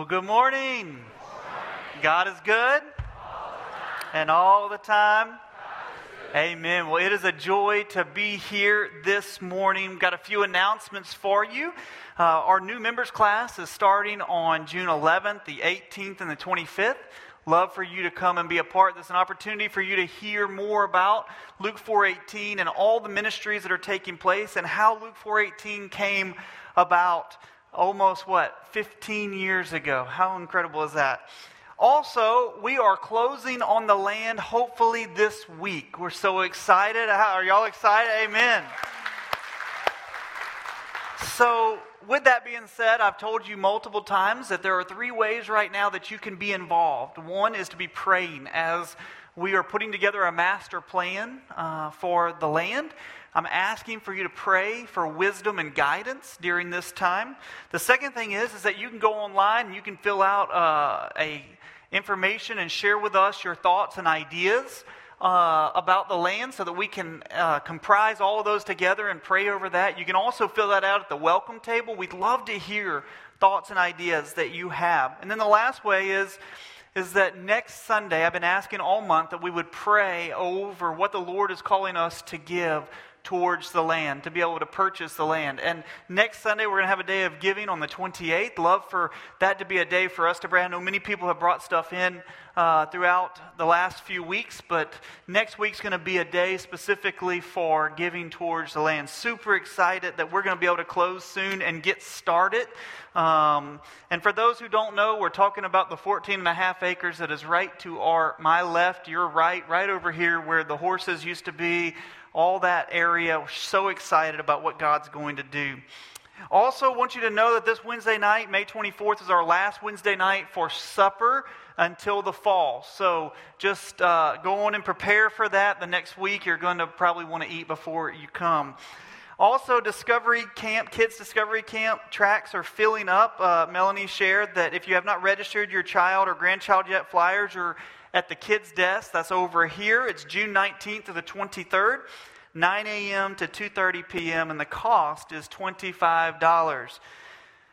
Well, good morning. God is good. And all the time. Amen. Well, it is a joy to be here this morning. We've got a few announcements for you. Uh, our new members class is starting on June 11th, the 18th, and the 25th. Love for you to come and be a part. This is an opportunity for you to hear more about Luke 4:18 and all the ministries that are taking place and how Luke 4:18 came about almost what 15 years ago. How incredible is that? Also, we are closing on the land hopefully this week. We're so excited. Are y'all excited? Amen. So, with that being said, I've told you multiple times that there are three ways right now that you can be involved. One is to be praying as we are putting together a master plan uh, for the land. I'm asking for you to pray for wisdom and guidance during this time. The second thing is, is that you can go online and you can fill out uh, a information and share with us your thoughts and ideas uh, about the land so that we can uh, comprise all of those together and pray over that. You can also fill that out at the welcome table. We'd love to hear thoughts and ideas that you have. And then the last way is is that next Sunday, I've been asking all month that we would pray over what the Lord is calling us to give towards the land, to be able to purchase the land. And next Sunday, we're going to have a day of giving on the 28th. Love for that to be a day for us to bring. I know many people have brought stuff in uh, throughout the last few weeks, but next week's going to be a day specifically for giving towards the land. Super excited that we're going to be able to close soon and get started. Um, and for those who don't know, we're talking about the 14 and a half acres that is right to our my left, your right, right over here where the horses used to be all that area. We're so excited about what God's going to do. Also, want you to know that this Wednesday night, May 24th, is our last Wednesday night for supper until the fall. So just uh, go on and prepare for that. The next week, you're going to probably want to eat before you come. Also, Discovery Camp, Kids Discovery Camp tracks are filling up. Uh, Melanie shared that if you have not registered your child or grandchild yet, flyers are at the kids' desk. That's over here. It's June 19th to the 23rd, 9 a.m. to 2:30 p.m. and the cost is $25.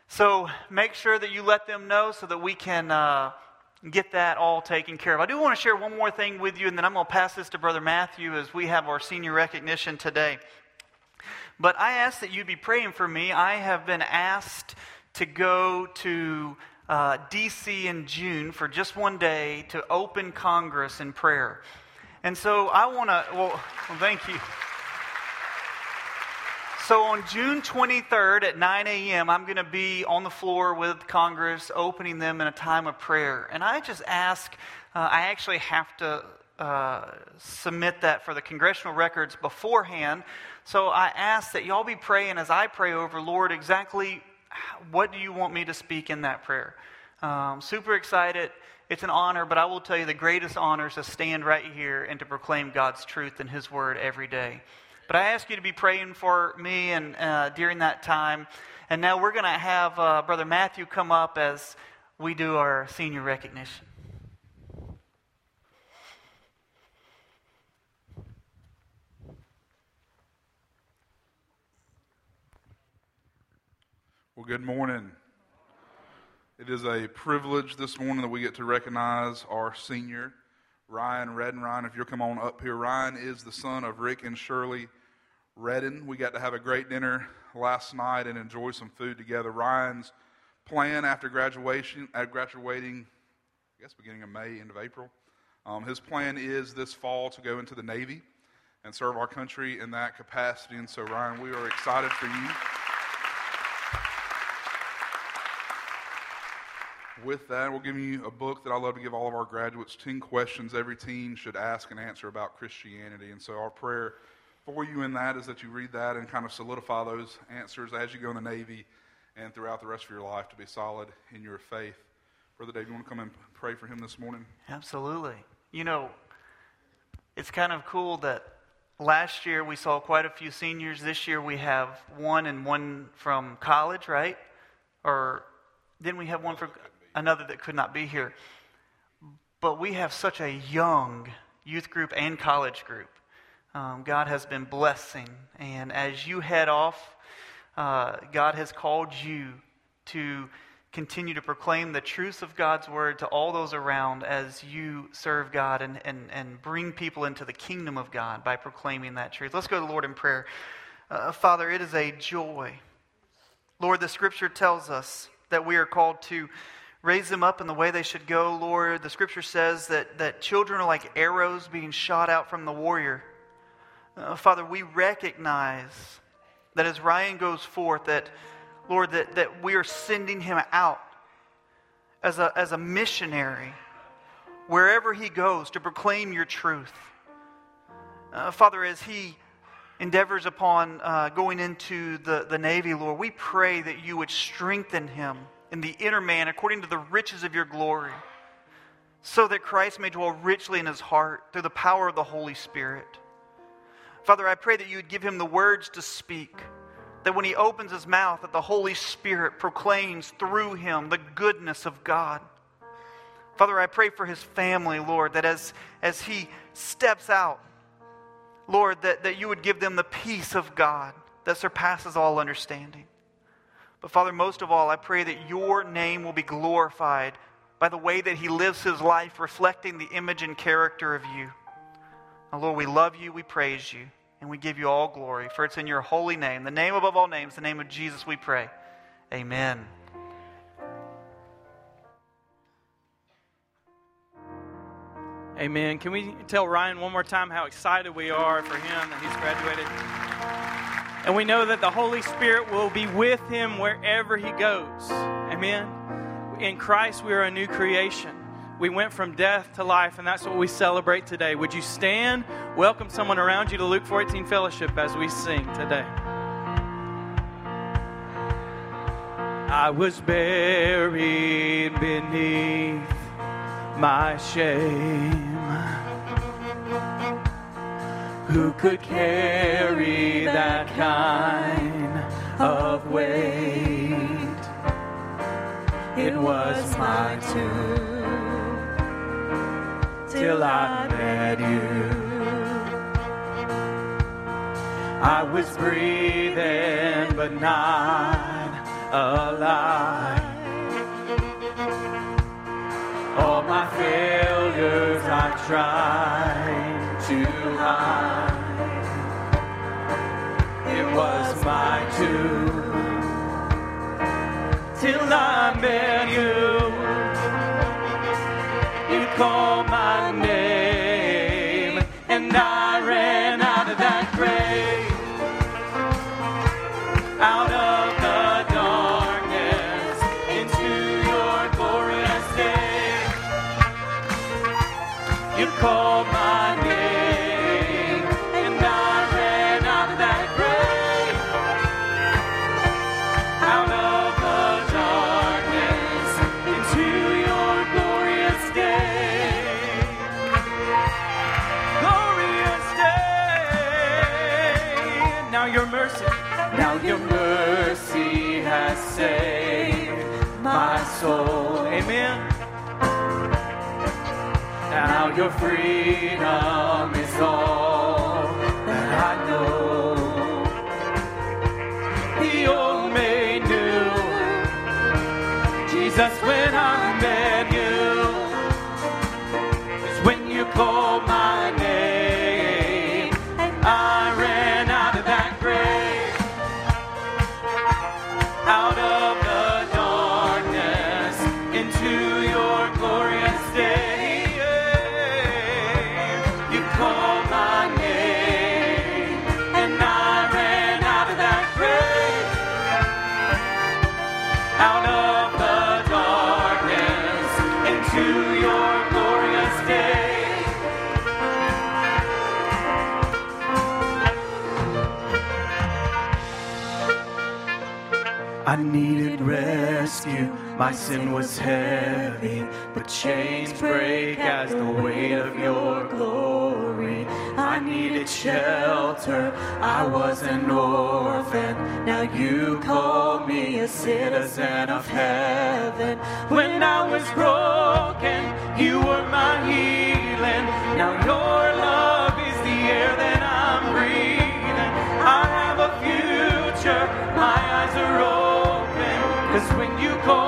So make sure that you let them know so that we can uh, get that all taken care of. I do want to share one more thing with you, and then I'm going to pass this to Brother Matthew as we have our senior recognition today. But I ask that you be praying for me. I have been asked to go to uh, D.C. in June for just one day to open Congress in prayer. And so I want to, well, well, thank you. So on June 23rd at 9 a.m., I'm going to be on the floor with Congress, opening them in a time of prayer. And I just ask, uh, I actually have to uh, submit that for the congressional records beforehand. So I ask that y'all be praying as I pray over, Lord, exactly what do you want me to speak in that prayer? Um, super excited. It's an honor, but I will tell you the greatest honor is to stand right here and to proclaim God's truth and His word every day. But I ask you to be praying for me and uh, during that time. And now we're going to have uh, Brother Matthew come up as we do our senior recognition. Well, good morning. It is a privilege this morning that we get to recognize our senior, Ryan Redden. Ryan, if you'll come on up here, Ryan is the son of Rick and Shirley Redden. We got to have a great dinner last night and enjoy some food together. Ryan's plan after graduation, at uh, graduating, I guess beginning of May, end of April, um, his plan is this fall to go into the Navy and serve our country in that capacity. And so, Ryan, we are excited for you. With that, we're giving you a book that I love to give all of our graduates 10 questions every teen should ask and answer about Christianity. And so, our prayer for you in that is that you read that and kind of solidify those answers as you go in the Navy and throughout the rest of your life to be solid in your faith. Brother Dave, you want to come and pray for him this morning? Absolutely. You know, it's kind of cool that last year we saw quite a few seniors. This year we have one and one from college, right? Or didn't we have one from another that could not be here. But we have such a young youth group and college group. Um, God has been blessing. And as you head off, uh, God has called you to continue to proclaim the truths of God's word to all those around as you serve God and, and, and bring people into the kingdom of God by proclaiming that truth. Let's go to the Lord in prayer. Uh, Father, it is a joy. Lord, the scripture tells us that we are called to raise them up in the way they should go, Lord. The scripture says that, that children are like arrows being shot out from the warrior. Uh, Father, we recognize that as Ryan goes forth, that, Lord, that, that we are sending him out as a, as a missionary wherever he goes to proclaim your truth. Uh, Father, as he endeavors upon uh, going into the, the Navy, Lord, we pray that you would strengthen him in the inner man according to the riches of your glory, so that Christ may dwell richly in his heart through the power of the Holy Spirit. Father, I pray that you would give him the words to speak, that when he opens his mouth, that the Holy Spirit proclaims through him the goodness of God. Father, I pray for his family, Lord, that as, as he steps out, Lord, that, that you would give them the peace of God that surpasses all understanding. But Father, most of all, I pray that your name will be glorified by the way that he lives his life, reflecting the image and character of you. Now, Lord, we love you, we praise you, and we give you all glory. For it's in your holy name, the name above all names, the name of Jesus, we pray. Amen. Amen. Can we tell Ryan one more time how excited we are for him that he's graduated? And we know that the Holy Spirit will be with him wherever he goes. Amen. In Christ, we are a new creation. We went from death to life, and that's what we celebrate today. Would you stand? Welcome someone around you to Luke 14 Fellowship as we sing today. I was buried beneath my shame who could carry that kind of weight. It was my tomb till I met you. I was breathing but not alive. All my failures I tried to hide. Was my tomb till I met you. You called soul. Amen. Now your freedom is all that I know. The old made new. Jesus, when I needed rescue. My sin was heavy, but chains break as the weight of your glory. I needed shelter. I was an orphan. Now you call me a citizen of heaven. When I was broken, you were my healing. Now your love is the air that I'm breathing. I have a future. My eyes are open. Cause when you call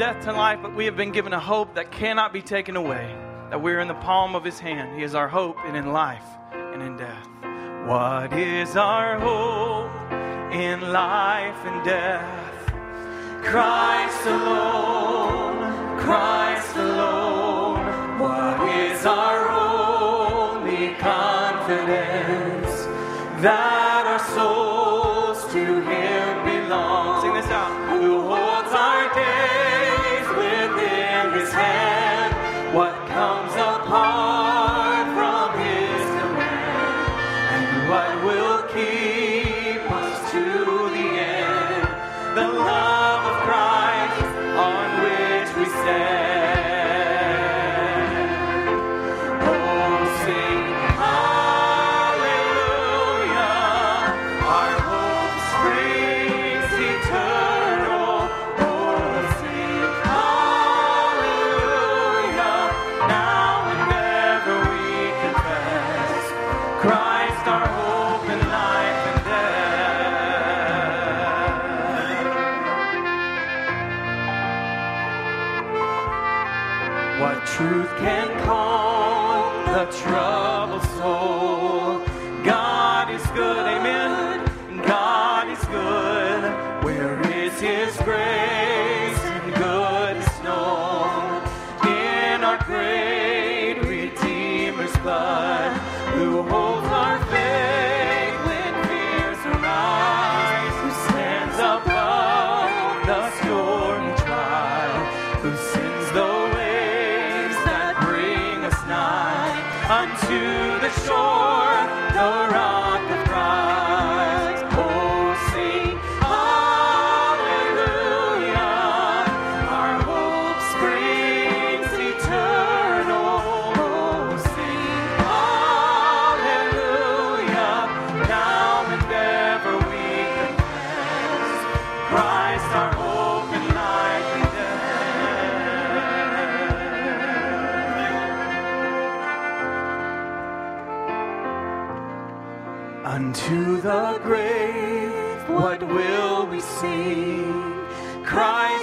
death to life, but we have been given a hope that cannot be taken away. That we're in the palm of His hand. He is our hope and in life and in death. What is our hope in life and death? Christ alone, Christ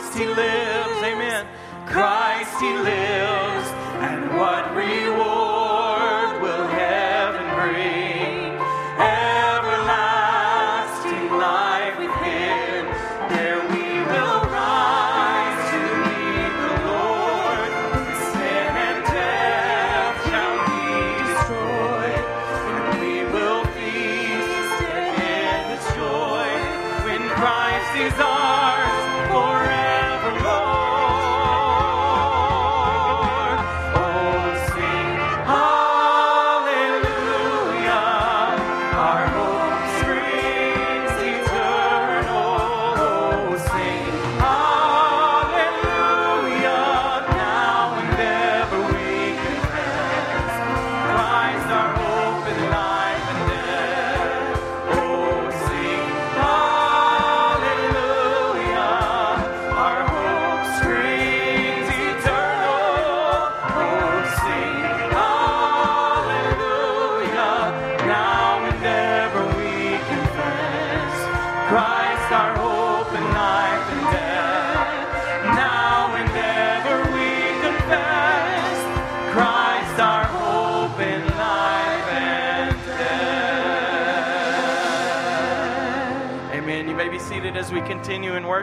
Christ he lives, amen. Christ he lives, and what reward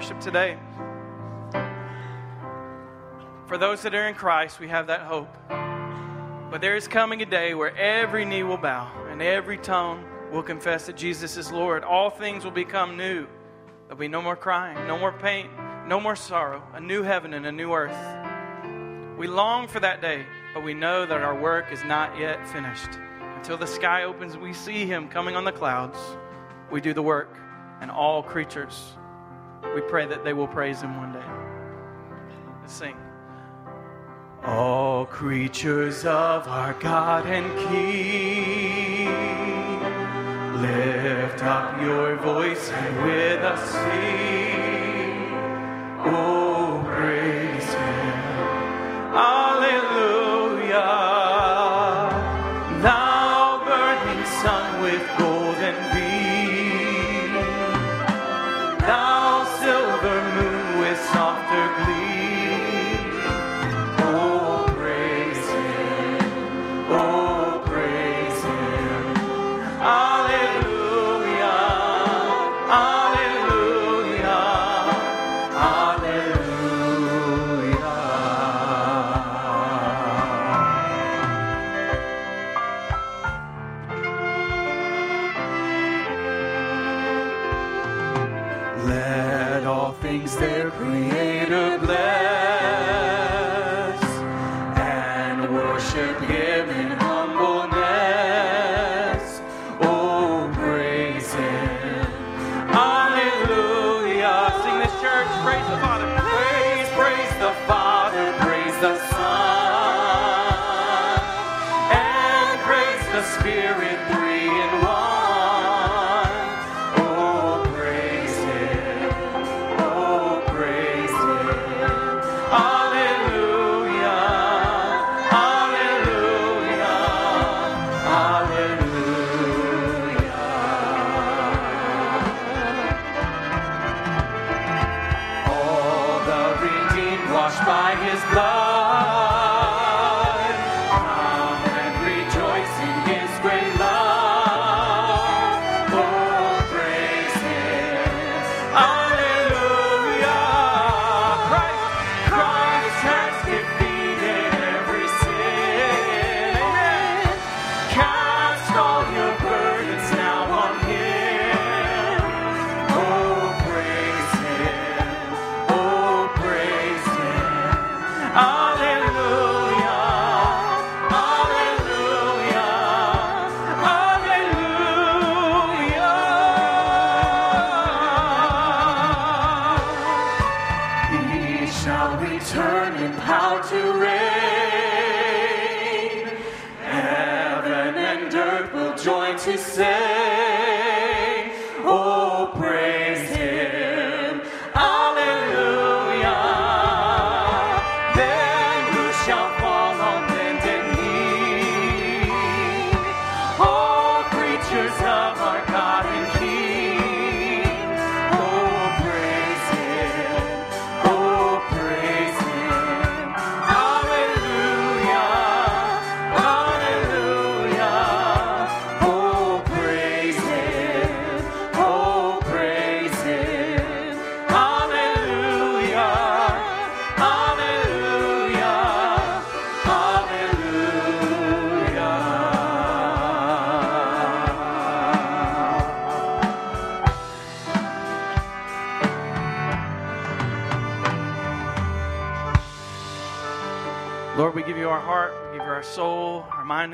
worship today. For those that are in Christ, we have that hope. But there is coming a day where every knee will bow and every tongue will confess that Jesus is Lord. All things will become new. There'll be no more crying, no more pain, no more sorrow, a new heaven and a new earth. We long for that day, but we know that our work is not yet finished. Until the sky opens, we see Him coming on the clouds. We do the work, and all creatures, we pray that they will praise Him one day. Let's sing. All creatures of our God and King, lift up your voice and with us sing. Oh,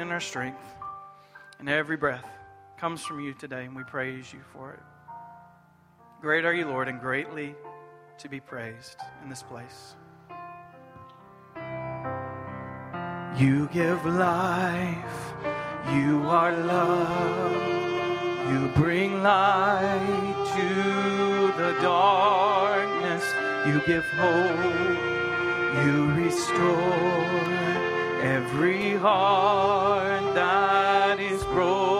and our strength. And every breath comes from you today, and we praise you for it. Great are you, Lord, and greatly to be praised in this place. You give life, you are love, you bring light to the darkness, you give hope, you restore every heart that is broken.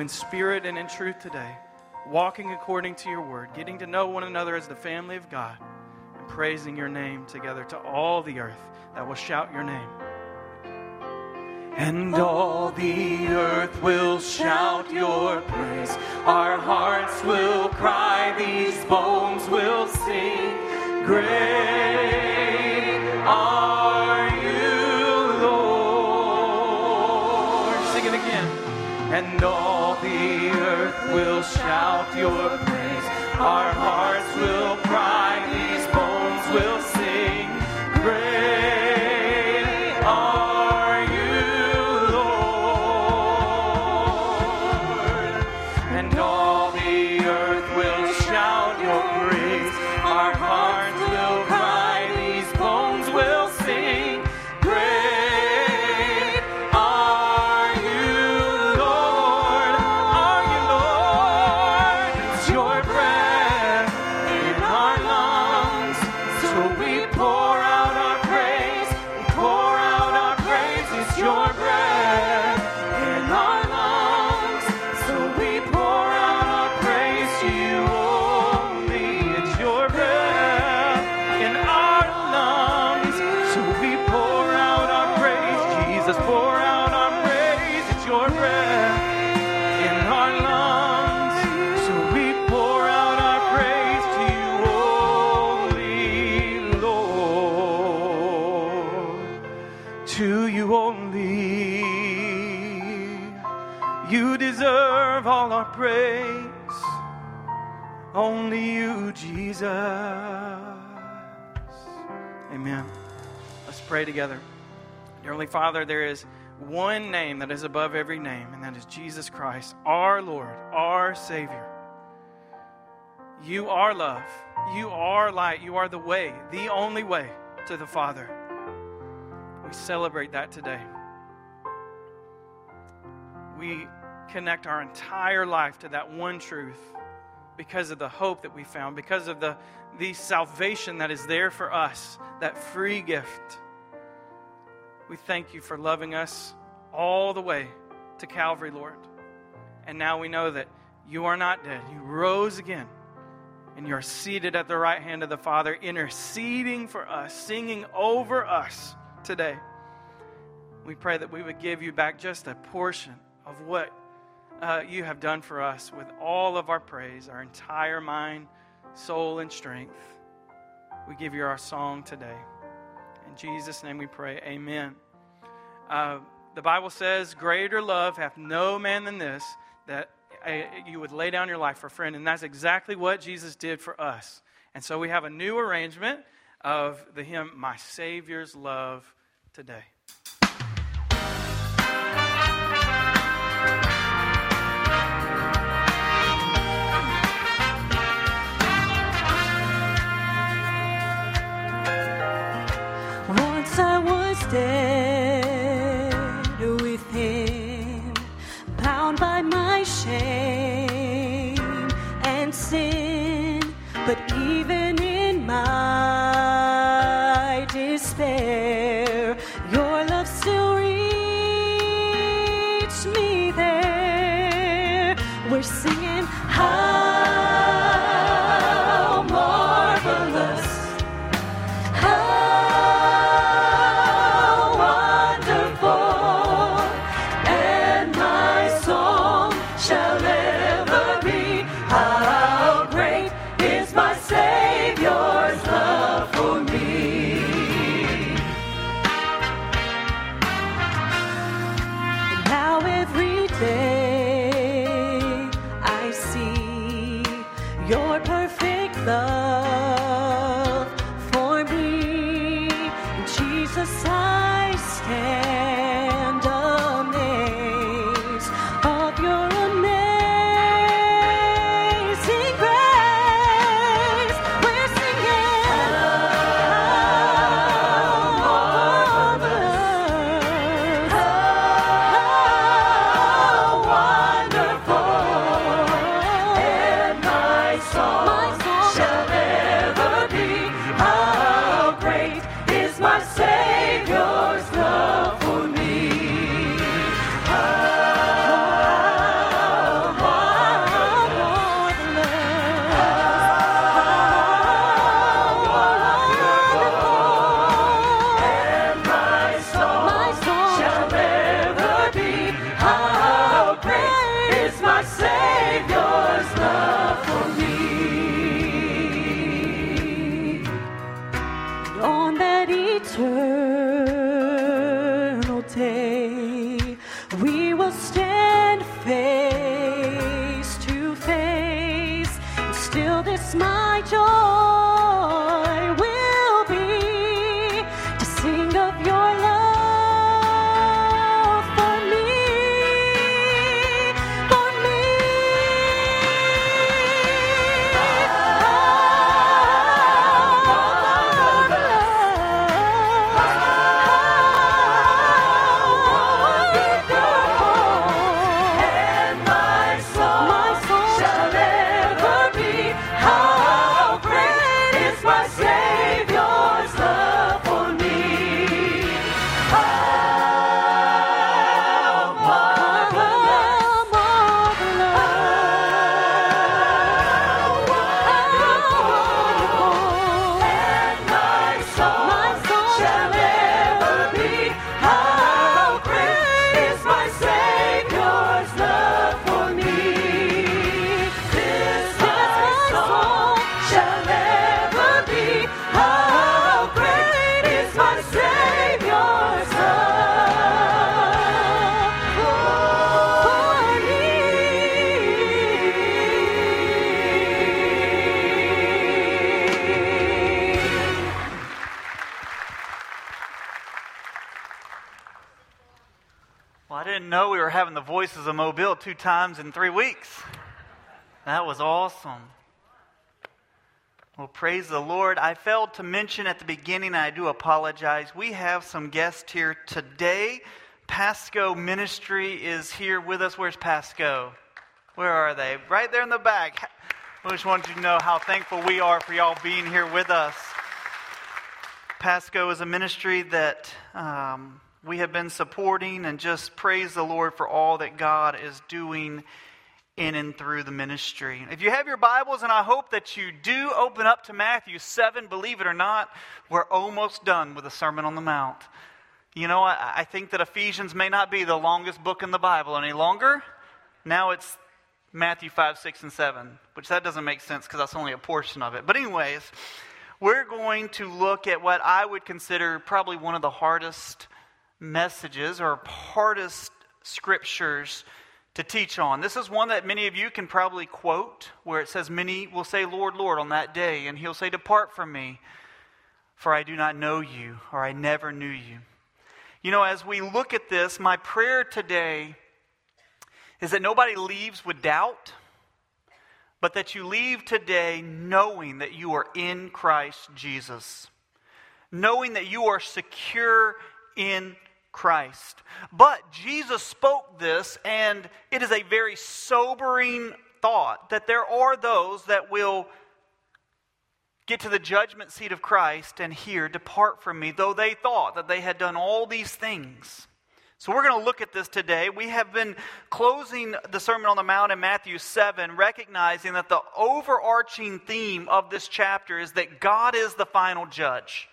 in spirit and in truth today, walking according to your word, getting to know one another as the family of God, and praising your name together to all the earth that will shout your name. And all the earth will shout your praise. Our hearts will cry, these bones will sing. Great your praise. Our hearts will cry, these bones will you, Jesus. Amen. Let's pray together. Dear Heavenly Father, there is one name that is above every name, and that is Jesus Christ, our Lord, our Savior. You are love. You are light. You are the way, the only way to the Father. We celebrate that today. We connect our entire life to that one truth because of the hope that we found, because of the, the salvation that is there for us, that free gift. We thank you for loving us all the way to Calvary, Lord. And now we know that you are not dead. You rose again, and you are seated at the right hand of the Father, interceding for us, singing over us today. We pray that we would give you back just a portion of what uh, you have done for us with all of our praise, our entire mind, soul, and strength. We give you our song today. In Jesus' name we pray, amen. Uh, the Bible says, Greater love hath no man than this, that uh, you would lay down your life for a friend. And that's exactly what Jesus did for us. And so we have a new arrangement of the hymn, My Savior's Love Today. That two times in three weeks. That was awesome. Well, praise the Lord. I failed to mention at the beginning, I do apologize. We have some guests here today. Pasco Ministry is here with us. Where's Pasco? Where are they? Right there in the back. I just wanted you to know how thankful we are for y'all being here with us. Pasco is a ministry that um, we have been supporting, and just praise the Lord for all that God is doing in and through the ministry. If you have your Bibles, and I hope that you do, open up to Matthew 7. Believe it or not, we're almost done with the Sermon on the Mount. You know, I, I think that Ephesians may not be the longest book in the Bible any longer. Now it's Matthew 5, 6, and 7, which that doesn't make sense because that's only a portion of it. But, anyways, we're going to look at what I would consider probably one of the hardest messages or hardest scriptures to teach on. This is one that many of you can probably quote, where it says, Many will say, Lord, Lord, on that day, and he'll say, Depart from me, for I do not know you, or I never knew you. You know, as we look at this, my prayer today is that nobody leaves with doubt, but that you leave today knowing that you are in Christ Jesus, knowing that you are secure in Christ. But Jesus spoke this, and it is a very sobering thought that there are those that will get to the judgment seat of Christ and hear, Depart from me, though they thought that they had done all these things. So we're going to look at this today. We have been closing the Sermon on the Mount in Matthew 7, recognizing that the overarching theme of this chapter is that God is the final judge.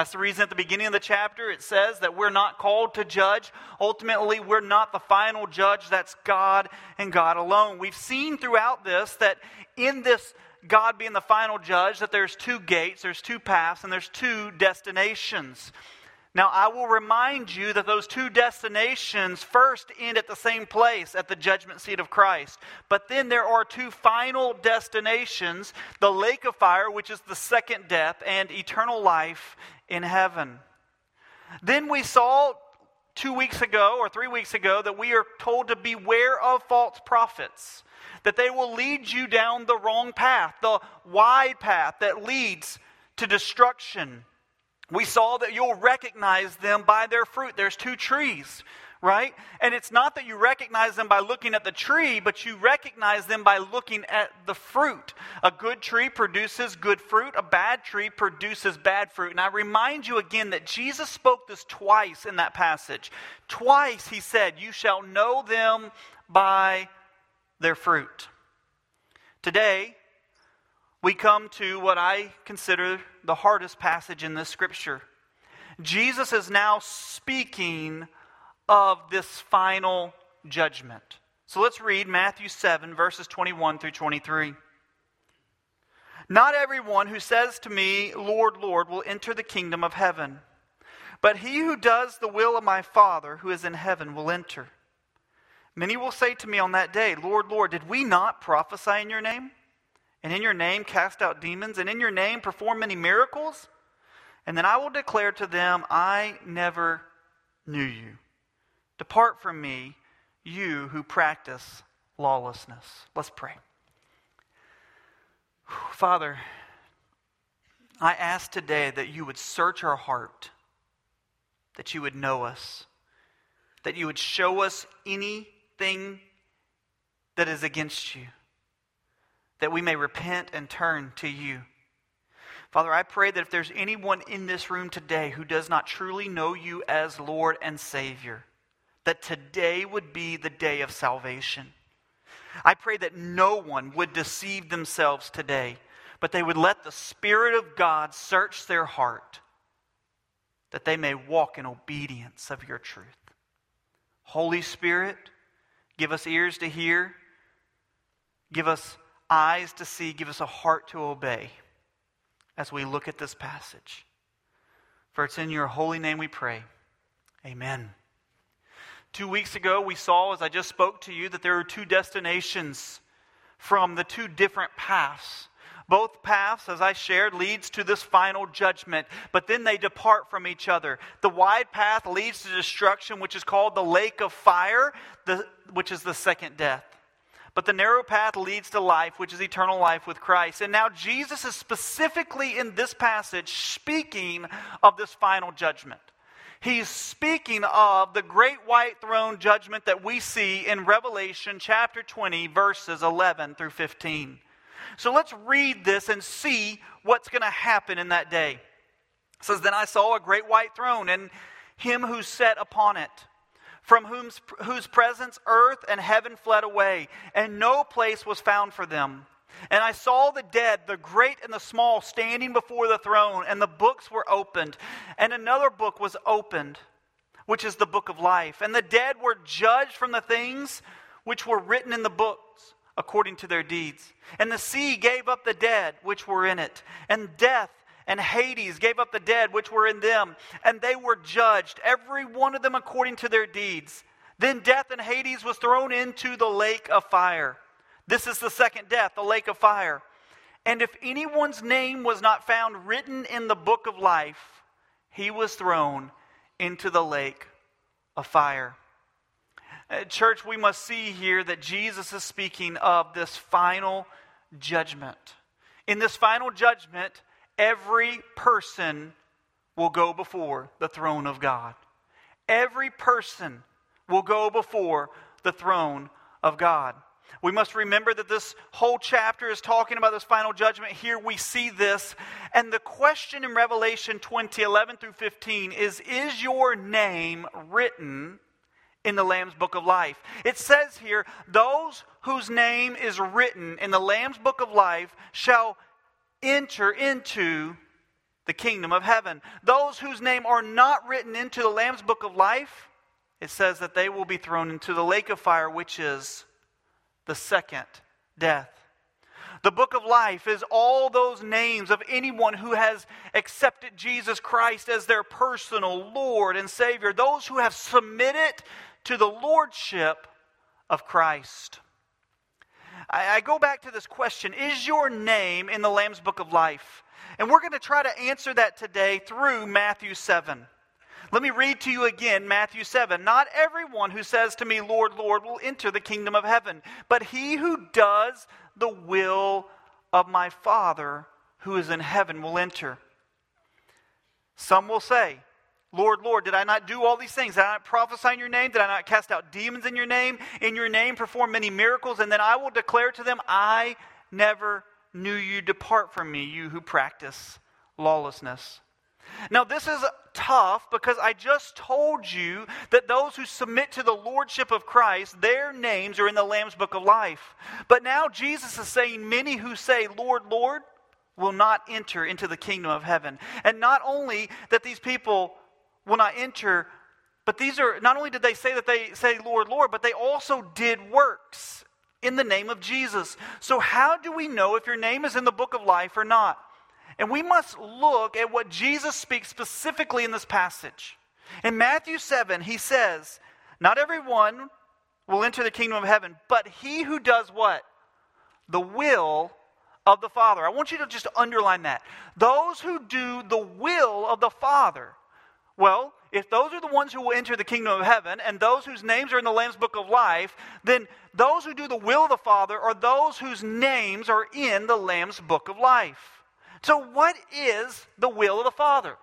That's the reason at the beginning of the chapter it says that we're not called to judge. Ultimately, we're not the final judge. That's God and God alone. We've seen throughout this that in this God being the final judge, that there's two gates, there's two paths, and there's two destinations. Now, I will remind you that those two destinations first end at the same place, at the judgment seat of Christ. But then there are two final destinations the lake of fire, which is the second death, and eternal life in heaven. Then we saw two weeks ago or three weeks ago that we are told to beware of false prophets, that they will lead you down the wrong path, the wide path that leads to destruction. We saw that you'll recognize them by their fruit. There's two trees, right? And it's not that you recognize them by looking at the tree, but you recognize them by looking at the fruit. A good tree produces good fruit, a bad tree produces bad fruit. And I remind you again that Jesus spoke this twice in that passage. Twice he said, You shall know them by their fruit. Today, we come to what I consider the hardest passage in this scripture. Jesus is now speaking of this final judgment. So let's read Matthew 7, verses 21 through 23. Not everyone who says to me, Lord, Lord, will enter the kingdom of heaven, but he who does the will of my Father who is in heaven will enter. Many will say to me on that day, Lord, Lord, did we not prophesy in your name? And in your name cast out demons? And in your name perform many miracles? And then I will declare to them, I never knew you. Depart from me, you who practice lawlessness. Let's pray. Father, I ask today that you would search our heart, that you would know us, that you would show us anything that is against you, that we may repent and turn to you. Father, I pray that if there's anyone in this room today who does not truly know you as Lord and Savior, that today would be the day of salvation. I pray that no one would deceive themselves today, but they would let the Spirit of God search their heart, that they may walk in obedience of your truth. Holy Spirit, give us ears to hear, give us eyes to see, give us a heart to obey as we look at this passage. For it's in your holy name we pray. Amen. Two weeks ago, we saw, as I just spoke to you, that there are two destinations from the two different paths. Both paths, as I shared, leads to this final judgment, but then they depart from each other. The wide path leads to destruction, which is called the lake of fire, the, which is the second death. But the narrow path leads to life, which is eternal life with Christ. And now Jesus is specifically in this passage speaking of this final judgment. He's speaking of the great white throne judgment that we see in Revelation chapter 20, verses 11 through 15. So let's read this and see what's going to happen in that day. It says, Then I saw a great white throne and him who sat upon it, from whom's, whose presence earth and heaven fled away, and no place was found for them. And I saw the dead, the great and the small, standing before the throne, and the books were opened. And another book was opened, which is the book of life. And the dead were judged from the things which were written in the books according to their deeds. And the sea gave up the dead which were in it, and death and Hades gave up the dead which were in them, and they were judged, every one of them according to their deeds. Then death and Hades was thrown into the lake of fire. This is the second death, the lake of fire. And if anyone's name was not found written in the book of life, he was thrown into the lake of fire. Uh, church, we must see here that Jesus is speaking of this final judgment. In this final judgment, every person will go before the throne of God. Every person will go before the throne of God. We must remember that this whole chapter is talking about this final judgment. Here we see this. And the question in Revelation 20, 11 through 15 is Is your name written in the Lamb's book of life? It says here, Those whose name is written in the Lamb's book of life shall enter into the kingdom of heaven. Those whose name are not written into the Lamb's book of life, it says that they will be thrown into the lake of fire, which is the second death. The book of life is all those names of anyone who has accepted Jesus Christ as their personal Lord and Savior, those who have submitted to the Lordship of Christ. I, I go back to this question Is your name in the Lamb's book of life? And we're going to try to answer that today through Matthew 7. Let me read to you again Matthew 7. Not everyone who says to me, Lord, Lord, will enter the kingdom of heaven, but he who does the will of my Father who is in heaven will enter. Some will say, Lord, Lord, did I not do all these things? Did I not prophesy in your name? Did I not cast out demons in your name? In your name perform many miracles? And then I will declare to them, I never knew you. Depart from me, you who practice lawlessness. Now, this is tough because I just told you that those who submit to the lordship of Christ, their names are in the Lamb's book of life. But now Jesus is saying, Many who say, Lord, Lord, will not enter into the kingdom of heaven. And not only that these people will not enter, but these are not only did they say that they say, Lord, Lord, but they also did works. in the name of Jesus. So, how do we know if your name is in the book of life or not? And we must look at what Jesus speaks specifically in this passage. In Matthew 7, he says, Not everyone will enter the kingdom of heaven, but he who does what? The will of the Father. I want you to just underline that. Those who do the will of the Father. Well, if those are the ones who will enter the kingdom of heaven and those whose names are in the Lamb's book of life, then those who do the will of the Father are those whose names are in the Lamb's book of life. So, what is the will of the Father?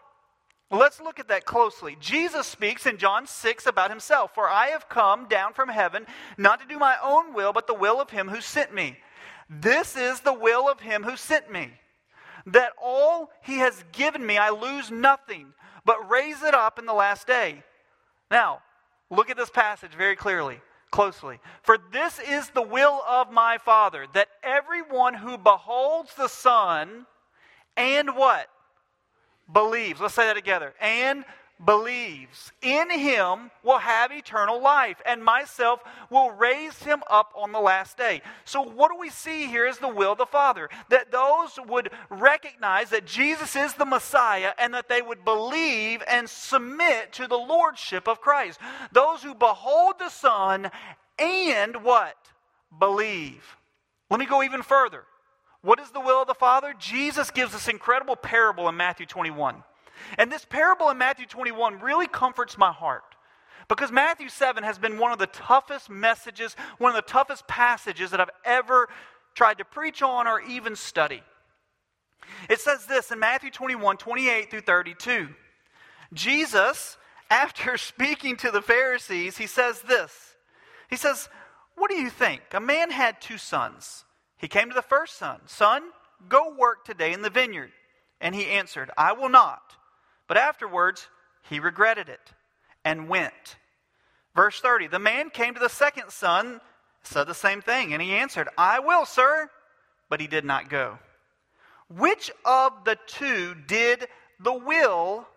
Let's look at that closely. Jesus speaks in John 6 about himself For I have come down from heaven not to do my own will, but the will of him who sent me. This is the will of him who sent me, that all he has given me I lose nothing but raise it up in the last day. Now, look at this passage very clearly, closely. For this is the will of my Father, that everyone who beholds the Son and what? Believes. Let's say that together. And believes in him will have eternal life, and myself will raise him up on the last day. So, what do we see here is the will of the Father that those would recognize that Jesus is the Messiah and that they would believe and submit to the Lordship of Christ. Those who behold the Son and what? Believe. Let me go even further. What is the will of the Father? Jesus gives this incredible parable in Matthew 21. And this parable in Matthew 21 really comforts my heart. Because Matthew 7 has been one of the toughest messages, one of the toughest passages that I've ever tried to preach on or even study. It says this in Matthew 21 28 through 32. Jesus, after speaking to the Pharisees, he says this. He says, What do you think? A man had two sons. He came to the first son, Son, go work today in the vineyard. And he answered, I will not. But afterwards, he regretted it and went. Verse 30 The man came to the second son, said the same thing, and he answered, I will, sir. But he did not go. Which of the two did the will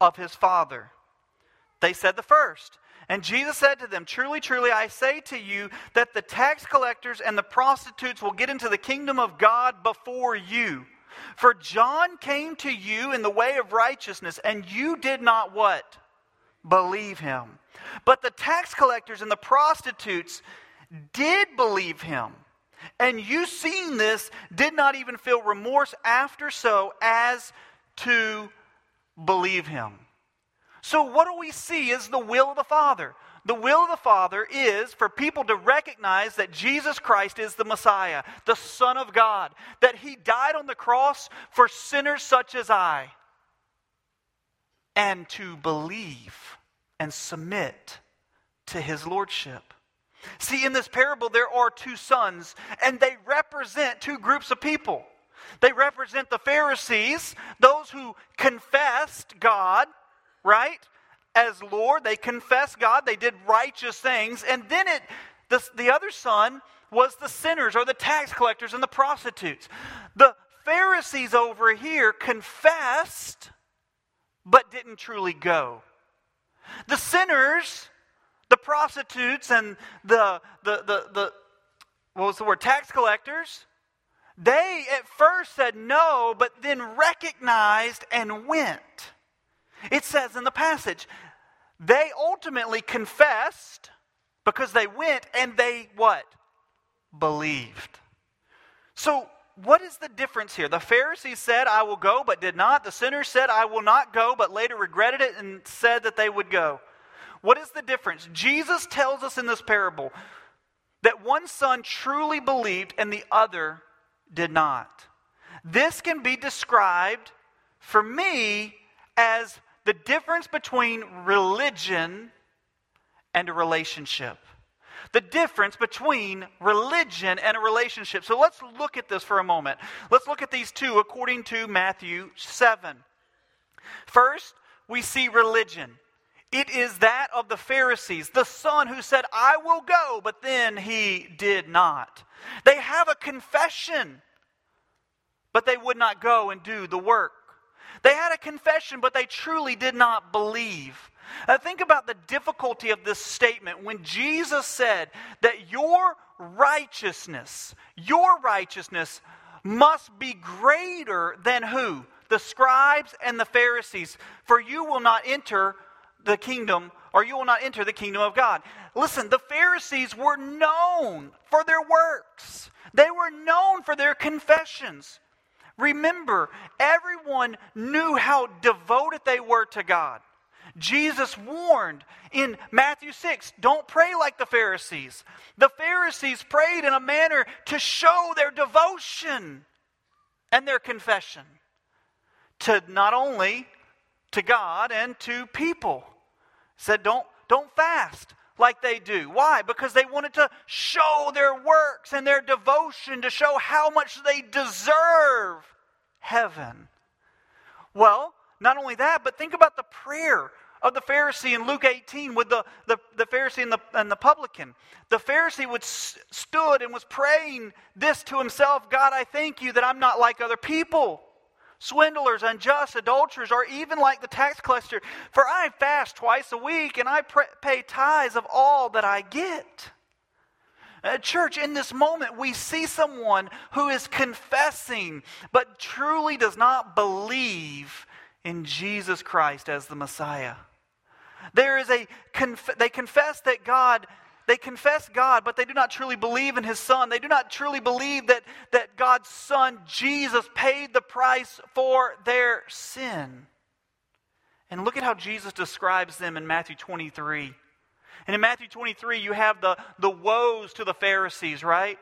of his father? They said the first. And Jesus said to them, Truly, truly, I say to you that the tax collectors and the prostitutes will get into the kingdom of God before you. For John came to you in the way of righteousness, and you did not what? Believe him. But the tax collectors and the prostitutes did believe him. And you, seeing this, did not even feel remorse after so as to believe him. So, what do we see is the will of the Father? The will of the Father is for people to recognize that Jesus Christ is the Messiah, the Son of God, that He died on the cross for sinners such as I, and to believe and submit to His Lordship. See, in this parable, there are two sons, and they represent two groups of people. They represent the Pharisees, those who confessed God, right? as Lord. They confessed God. They did righteous things. And then it, the, the other son was the sinners or the tax collectors and the prostitutes. The Pharisees over here confessed, but didn't truly go. The sinners, the prostitutes, and the, the, the, the what was the word, tax collectors, they at first said no, but then recognized and went. It says in the passage, they ultimately confessed because they went and they what? Believed. So, what is the difference here? The Pharisees said, I will go, but did not. The sinners said, I will not go, but later regretted it and said that they would go. What is the difference? Jesus tells us in this parable that one son truly believed and the other did not. This can be described for me as the difference between religion and a relationship. The difference between religion and a relationship. So let's look at this for a moment. Let's look at these two according to Matthew 7. First, we see religion. It is that of the Pharisees, the son who said, I will go, but then he did not. They have a confession, but they would not go and do the work. They had a confession, but they truly did not believe. Now, think about the difficulty of this statement when Jesus said that your righteousness, your righteousness, must be greater than who? The scribes and the Pharisees. For you will not enter the kingdom, or you will not enter the kingdom of God. Listen, the Pharisees were known for their works, they were known for their confessions. Remember, everyone knew how devoted they were to God. Jesus warned in Matthew 6 don't pray like the Pharisees. The Pharisees prayed in a manner to show their devotion and their confession to not only to God and to people. Said don't don't fast like they do. Why? Because they wanted to show their works and their devotion to show how much they deserve heaven. Well, not only that, but think about the prayer of the Pharisee in Luke 18 with the, the, the Pharisee and the, and the publican. The Pharisee would stood and was praying this to himself God, I thank you that I'm not like other people. Swindlers, unjust, adulterers, or even like the tax collector. For I fast twice a week and I pay tithes of all that I get. Uh, church, in this moment, we see someone who is confessing but truly does not believe in Jesus Christ as the Messiah. There is a conf- they confess that God they confess God, but they do not truly believe in his son. They do not truly believe that, that God's son, Jesus, paid the price for their sin. And look at how Jesus describes them in Matthew 23. And in Matthew 23, you have the, the woes to the Pharisees, right?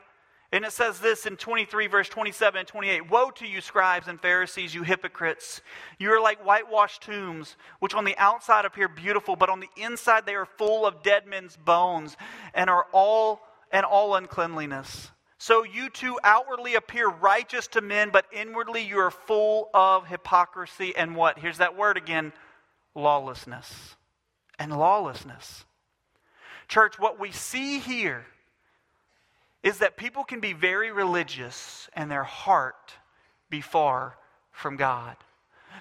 And it says this in 23, verse 27 and 28 Woe to you, scribes and Pharisees, you hypocrites! You are like whitewashed tombs, which on the outside appear beautiful, but on the inside they are full of dead men's bones and are all and all uncleanliness. So you too outwardly appear righteous to men, but inwardly you are full of hypocrisy and what? Here's that word again lawlessness. And lawlessness. Church, what we see here is that people can be very religious and their heart be far from God.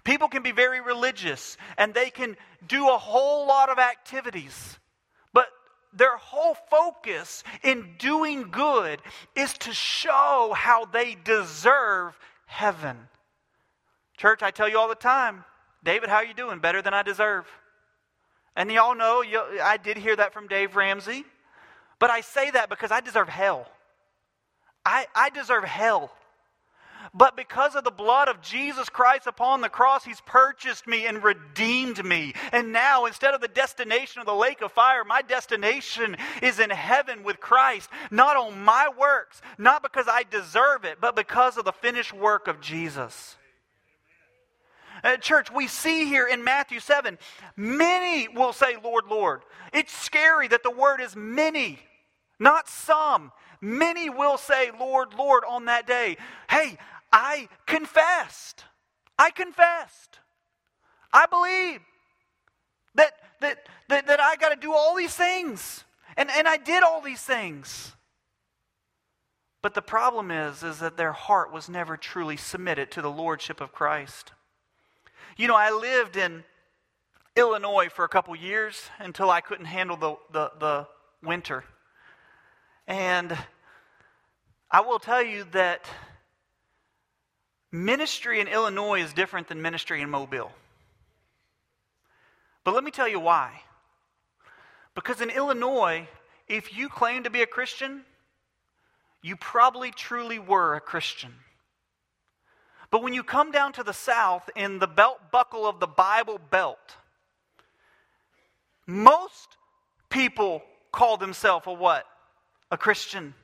People can be very religious and they can do a whole lot of activities, but their whole focus in doing good is to show how they deserve heaven. Church, I tell you all the time, David, how are you doing? Better than I deserve. And y'all know, I did hear that from Dave Ramsey, but I say that because I deserve hell. I, I deserve hell. But because of the blood of Jesus Christ upon the cross, He's purchased me and redeemed me. And now, instead of the destination of the lake of fire, my destination is in heaven with Christ. Not on my works, not because I deserve it, but because of the finished work of Jesus. Uh, church, we see here in Matthew 7, many will say, Lord, Lord. It's scary that the word is many, not some. Many will say, Lord, Lord, on that day. Hey, I confessed. I confessed. I believe that, that, that, that I got to do all these things. And, and I did all these things. But the problem is, is that their heart was never truly submitted to the lordship of Christ. You know, I lived in Illinois for a couple years until I couldn't handle the, the, the winter. And I will tell you that ministry in Illinois is different than ministry in Mobile. But let me tell you why. Because in Illinois, if you claim to be a Christian, you probably truly were a Christian. But when you come down to the South in the belt buckle of the Bible Belt, most people call themselves a what? A Christian.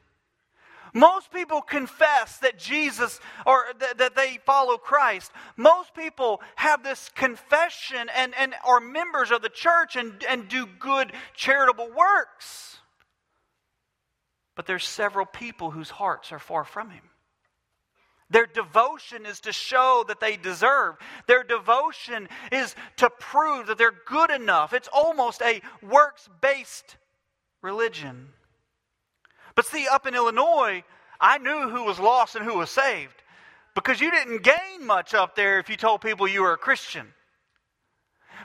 Most people confess that Jesus or th- that they follow Christ. Most people have this confession and, and are members of the church and, and do good charitable works. But there's several people whose hearts are far from him. Their devotion is to show that they deserve. Their devotion is to prove that they're good enough. It's almost a works based religion. But see, up in Illinois, I knew who was lost and who was saved because you didn't gain much up there if you told people you were a Christian.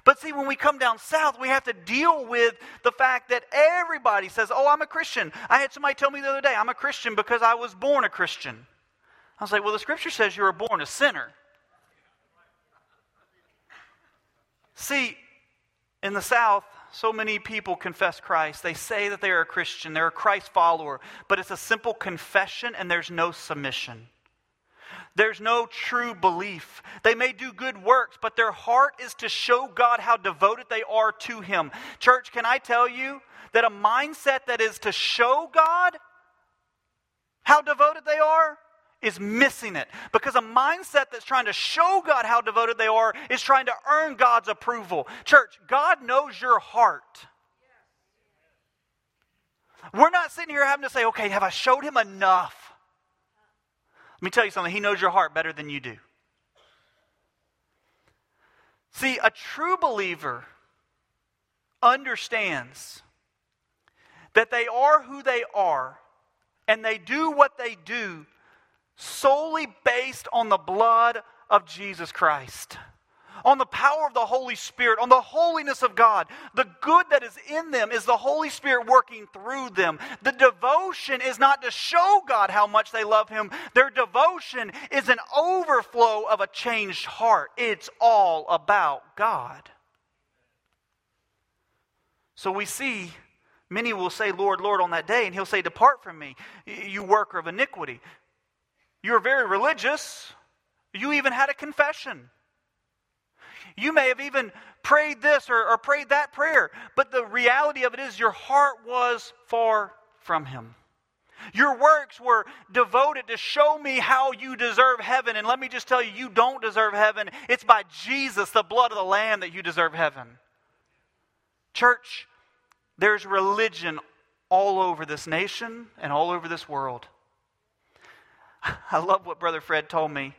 But see, when we come down south, we have to deal with the fact that everybody says, Oh, I'm a Christian. I had somebody tell me the other day, I'm a Christian because I was born a Christian. I was like, Well, the scripture says you were born a sinner. See, in the South, so many people confess Christ. They say that they are a Christian, they're a Christ follower, but it's a simple confession and there's no submission. There's no true belief. They may do good works, but their heart is to show God how devoted they are to Him. Church, can I tell you that a mindset that is to show God how devoted they are is missing it. Because a mindset that's trying to show God how devoted they are is trying to earn God's approval. Church, God knows your heart. We're not sitting here having to say, okay, have I showed him enough? Let me tell you something. He knows your heart better than you do. See, a true believer understands that they are who they are and they do what they do solely based on the blood of Jesus Christ, on the power of the Holy Spirit, on the holiness of God. The good that is in them is the Holy Spirit working through them. The devotion is not to show God how much they love Him, their devotion is an overflow of a changed heart. It's all about God. So we see Many will say, Lord, Lord, on that day, and he'll say, Depart from me, you worker of iniquity. You are very religious. You even had a confession. You may have even prayed this or, or prayed that prayer, but the reality of it is your heart was far from Him. Your works were devoted to show me how you deserve heaven. And let me just tell you, you don't deserve heaven. It's by Jesus, the blood of the Lamb, that you deserve heaven. Church, there's religion all over this nation and all over this world. I love what Brother Fred told me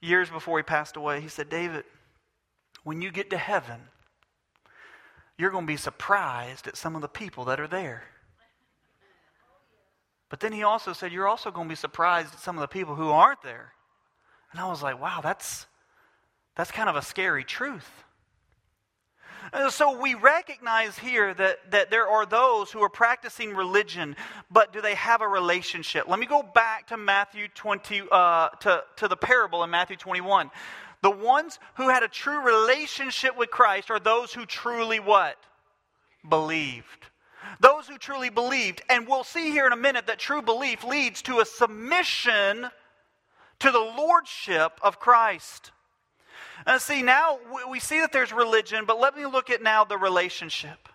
years before he passed away. He said, David, when you get to heaven, you're going to be surprised at some of the people that are there. But then he also said, You're also going to be surprised at some of the people who aren't there. And I was like, Wow, that's, that's kind of a scary truth. Uh, so we recognize here that, that there are those who are practicing religion, but do they have a relationship? Let me go back to Matthew 20, uh, to, to the parable in Matthew 21. The ones who had a true relationship with Christ are those who truly what? Believed. Those who truly believed. And we'll see here in a minute that true belief leads to a submission to the lordship of Christ. Uh, see, now we see that there's religion, but let me look at now the relationship.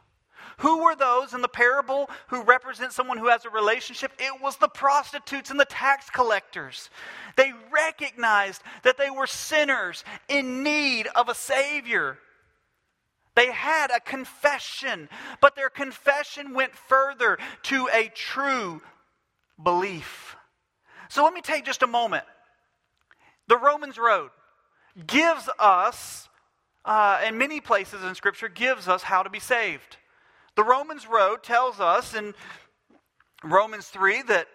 Who were those in the parable who represent someone who has a relationship? It was the prostitutes and the tax collectors. They recognized that they were sinners in need of a Savior. They had a confession, but their confession went further to a true belief. So let me take just a moment. The Romans Road gives us, uh, in many places in Scripture, gives us how to be saved. The Romans Road tells us in Romans 3 that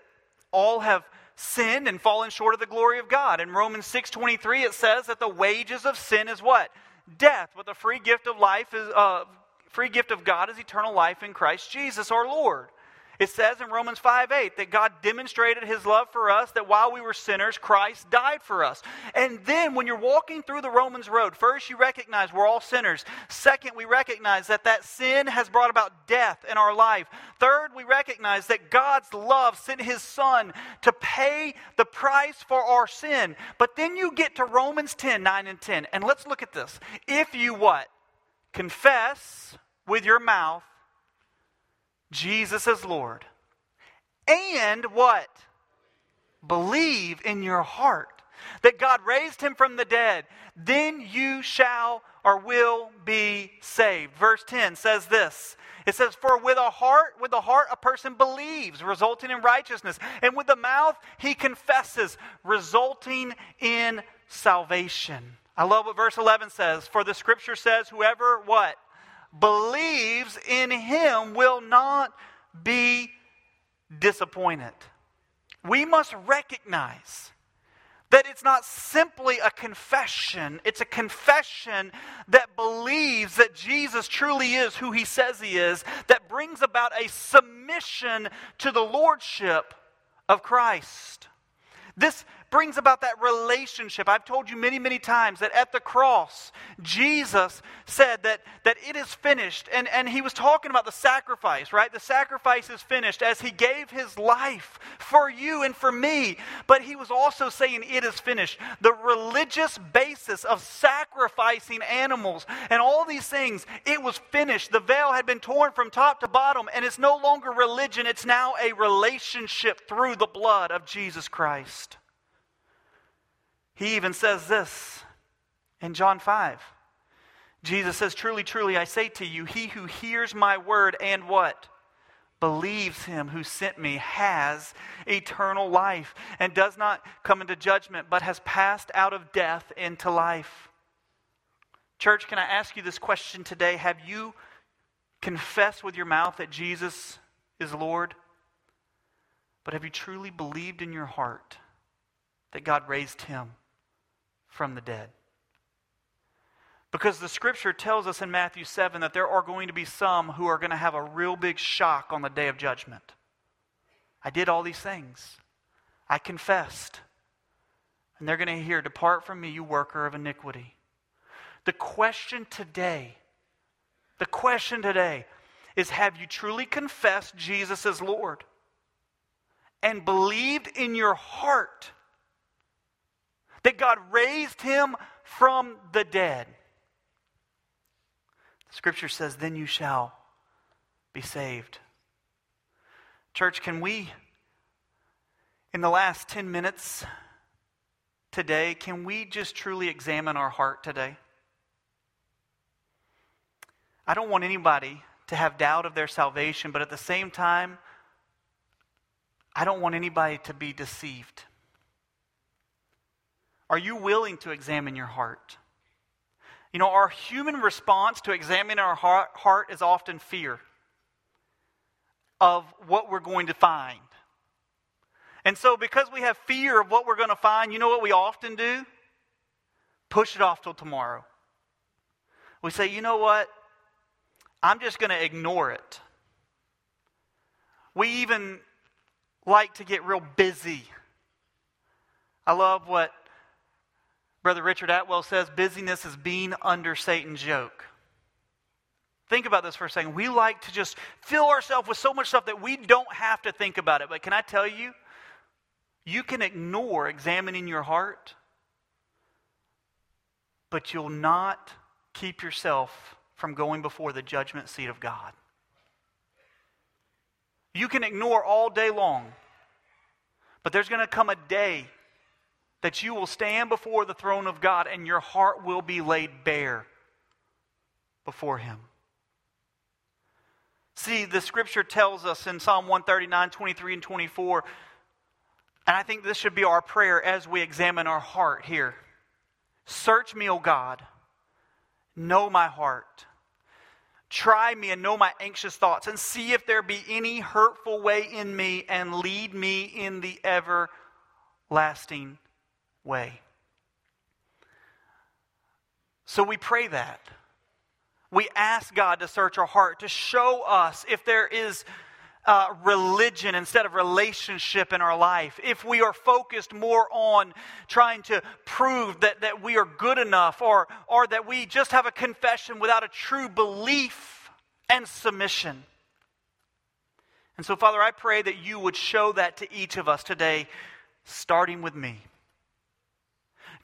all have sinned and fallen short of the glory of God. In Romans 6:23 it says that the wages of sin is what? Death, but the free gift of life is uh, free gift of God is eternal life in Christ Jesus our Lord. It says in Romans 5 8 that God demonstrated his love for us, that while we were sinners, Christ died for us. And then when you're walking through the Romans road, first you recognize we're all sinners. Second, we recognize that that sin has brought about death in our life. Third, we recognize that God's love sent his son to pay the price for our sin. But then you get to Romans 10 9 and 10. And let's look at this. If you what? Confess with your mouth Jesus as Lord. And what? Believe in your heart that God raised him from the dead. Then you shall or will be saved. Verse 10 says this. It says, For with a heart, with the heart a person believes, resulting in righteousness. And with the mouth he confesses, resulting in salvation. I love what verse 11 says. For the scripture says, Whoever what? Believes in him will not be disappointed. We must recognize that it's not simply a confession, it's a confession that believes that Jesus truly is who he says he is, that brings about a submission to the lordship of Christ. This brings about that relationship. I've told you many, many times that at the cross, Jesus said that, that it is finished. And, and he was talking about the sacrifice, right? The sacrifice is finished as he gave his life for you and for me. But he was also saying it is finished. The religious basis of sacrificing animals and all these things, it was finished. The veil had been torn from top to bottom, and it's no longer religion, it's now a relationship through the blood of Jesus Christ. He even says this in John 5. Jesus says, Truly, truly, I say to you, he who hears my word and what? Believes him who sent me has eternal life and does not come into judgment, but has passed out of death into life. Church, can I ask you this question today? Have you confessed with your mouth that Jesus is Lord? But have you truly believed in your heart that God raised him? From the dead. Because the scripture tells us in Matthew 7 that there are going to be some who are going to have a real big shock on the day of judgment. I did all these things, I confessed. And they're going to hear, Depart from me, you worker of iniquity. The question today, the question today is Have you truly confessed Jesus as Lord and believed in your heart that God raised him from the dead. The scripture says, Then you shall be saved. Church, can we, in the last 10 minutes today, can we just truly examine our heart today? I don't want anybody to have doubt of their salvation, but at the same time, I don't want anybody to be deceived. Are you willing to examine your heart? You know, our human response to examining our heart is often fear of what we're going to find. And so, because we have fear of what we're going to find, you know what we often do? Push it off till tomorrow. We say, you know what? I'm just going to ignore it. We even like to get real busy. I love what Brother Richard Atwell says busyness is being under Satan's yoke. Think about this for a second. We like to just fill ourselves with so much stuff that we don't have to think about it. But can I tell you, you can ignore examining your heart, but you'll not keep yourself from going before the judgment seat of God. You can ignore all day long, but there's going to come a day that you will stand before the throne of God and your heart will be laid bare before Him. See, the scripture tells us in Psalm 139, 23, and 24, and I think this should be our prayer as we examine our heart here. Search me, O God, know my heart. Try me and know my anxious thoughts, and see if there be any hurtful way in me, and lead me in the everlasting way. So we pray that. We ask God to search our heart, to show us if there is uh, religion instead of relationship in our life, if we are focused more on trying to prove that, that we are good enough, or, or that we just have a confession without a true belief and submission. And so, Father, I pray that you would show that to each of us today, starting with me.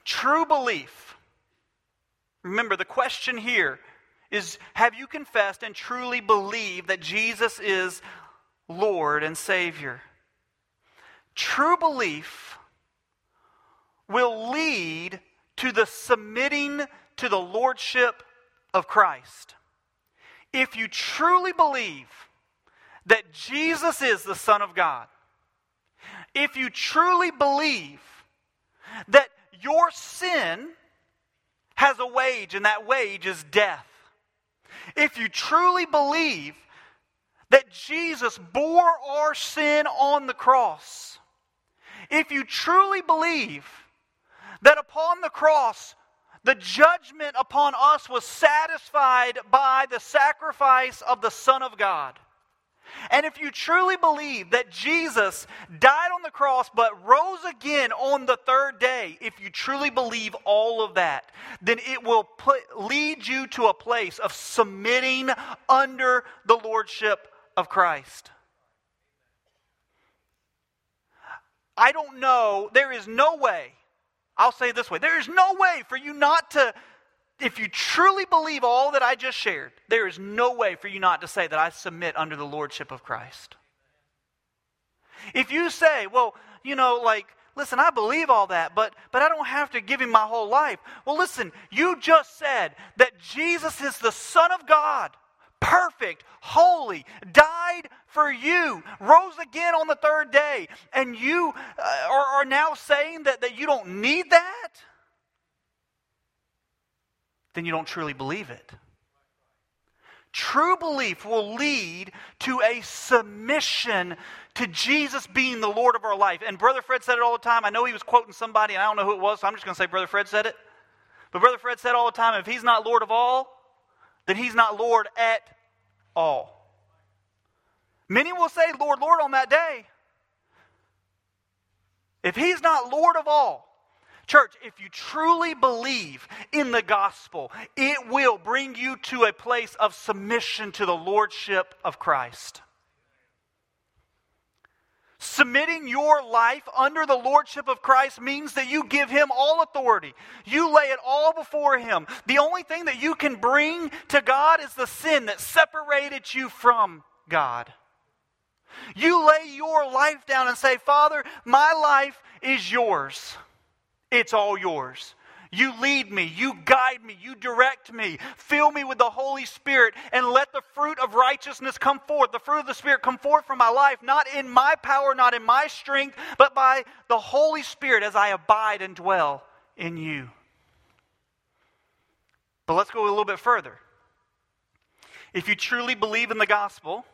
True belief. Remember, the question here is Have you confessed and truly believed that Jesus is Lord and Savior? True belief will lead to the submitting to the Lordship of Christ. If you truly believe that Jesus is the Son of God, if you truly believe that your sin has a wage, and that wage is death. If you truly believe that Jesus bore our sin on the cross, if you truly believe that upon the cross, the judgment upon us was satisfied by the sacrifice of the Son of God. And if you truly believe that Jesus died on the cross but rose again on the third day, if you truly believe all of that, then it will put, lead you to a place of submitting under the lordship of Christ. I don't know, there is no way, I'll say this way there is no way for you not to, if you truly believe all that I just shared, there is no way for you not to say that I submit under the lordship of Christ. If you say, well, you know, like, listen, I believe all that, but, but I don't have to give him my whole life. Well, listen, you just said that Jesus is the Son of God perfect, holy, died for you, rose again on the third day, and you uh, are, are now saying that, that you don't need that, then you don't truly believe it. True belief will lead to a submission to Jesus being the Lord of our life. And Brother Fred said it all the time. I know he was quoting somebody, and I don't know who it was, so I'm just going to say Brother Fred said it. But Brother Fred said all the time if he's not Lord of all, then he's not Lord at all. Many will say, Lord, Lord, on that day. If he's not Lord of all, Church, if you truly believe in the gospel, it will bring you to a place of submission to the lordship of Christ. Submitting your life under the lordship of Christ means that you give him all authority. You lay it all before him. The only thing that you can bring to God is the sin that separated you from God. You lay your life down and say, Father, my life is yours. It's all yours. You lead me, you guide me, you direct me. Fill me with the Holy Spirit and let the fruit of righteousness come forth. The fruit of the Spirit come forth from my life, not in my power, not in my strength, but by the Holy Spirit as I abide and dwell in you. But let's go a little bit further. If you truly believe in the gospel,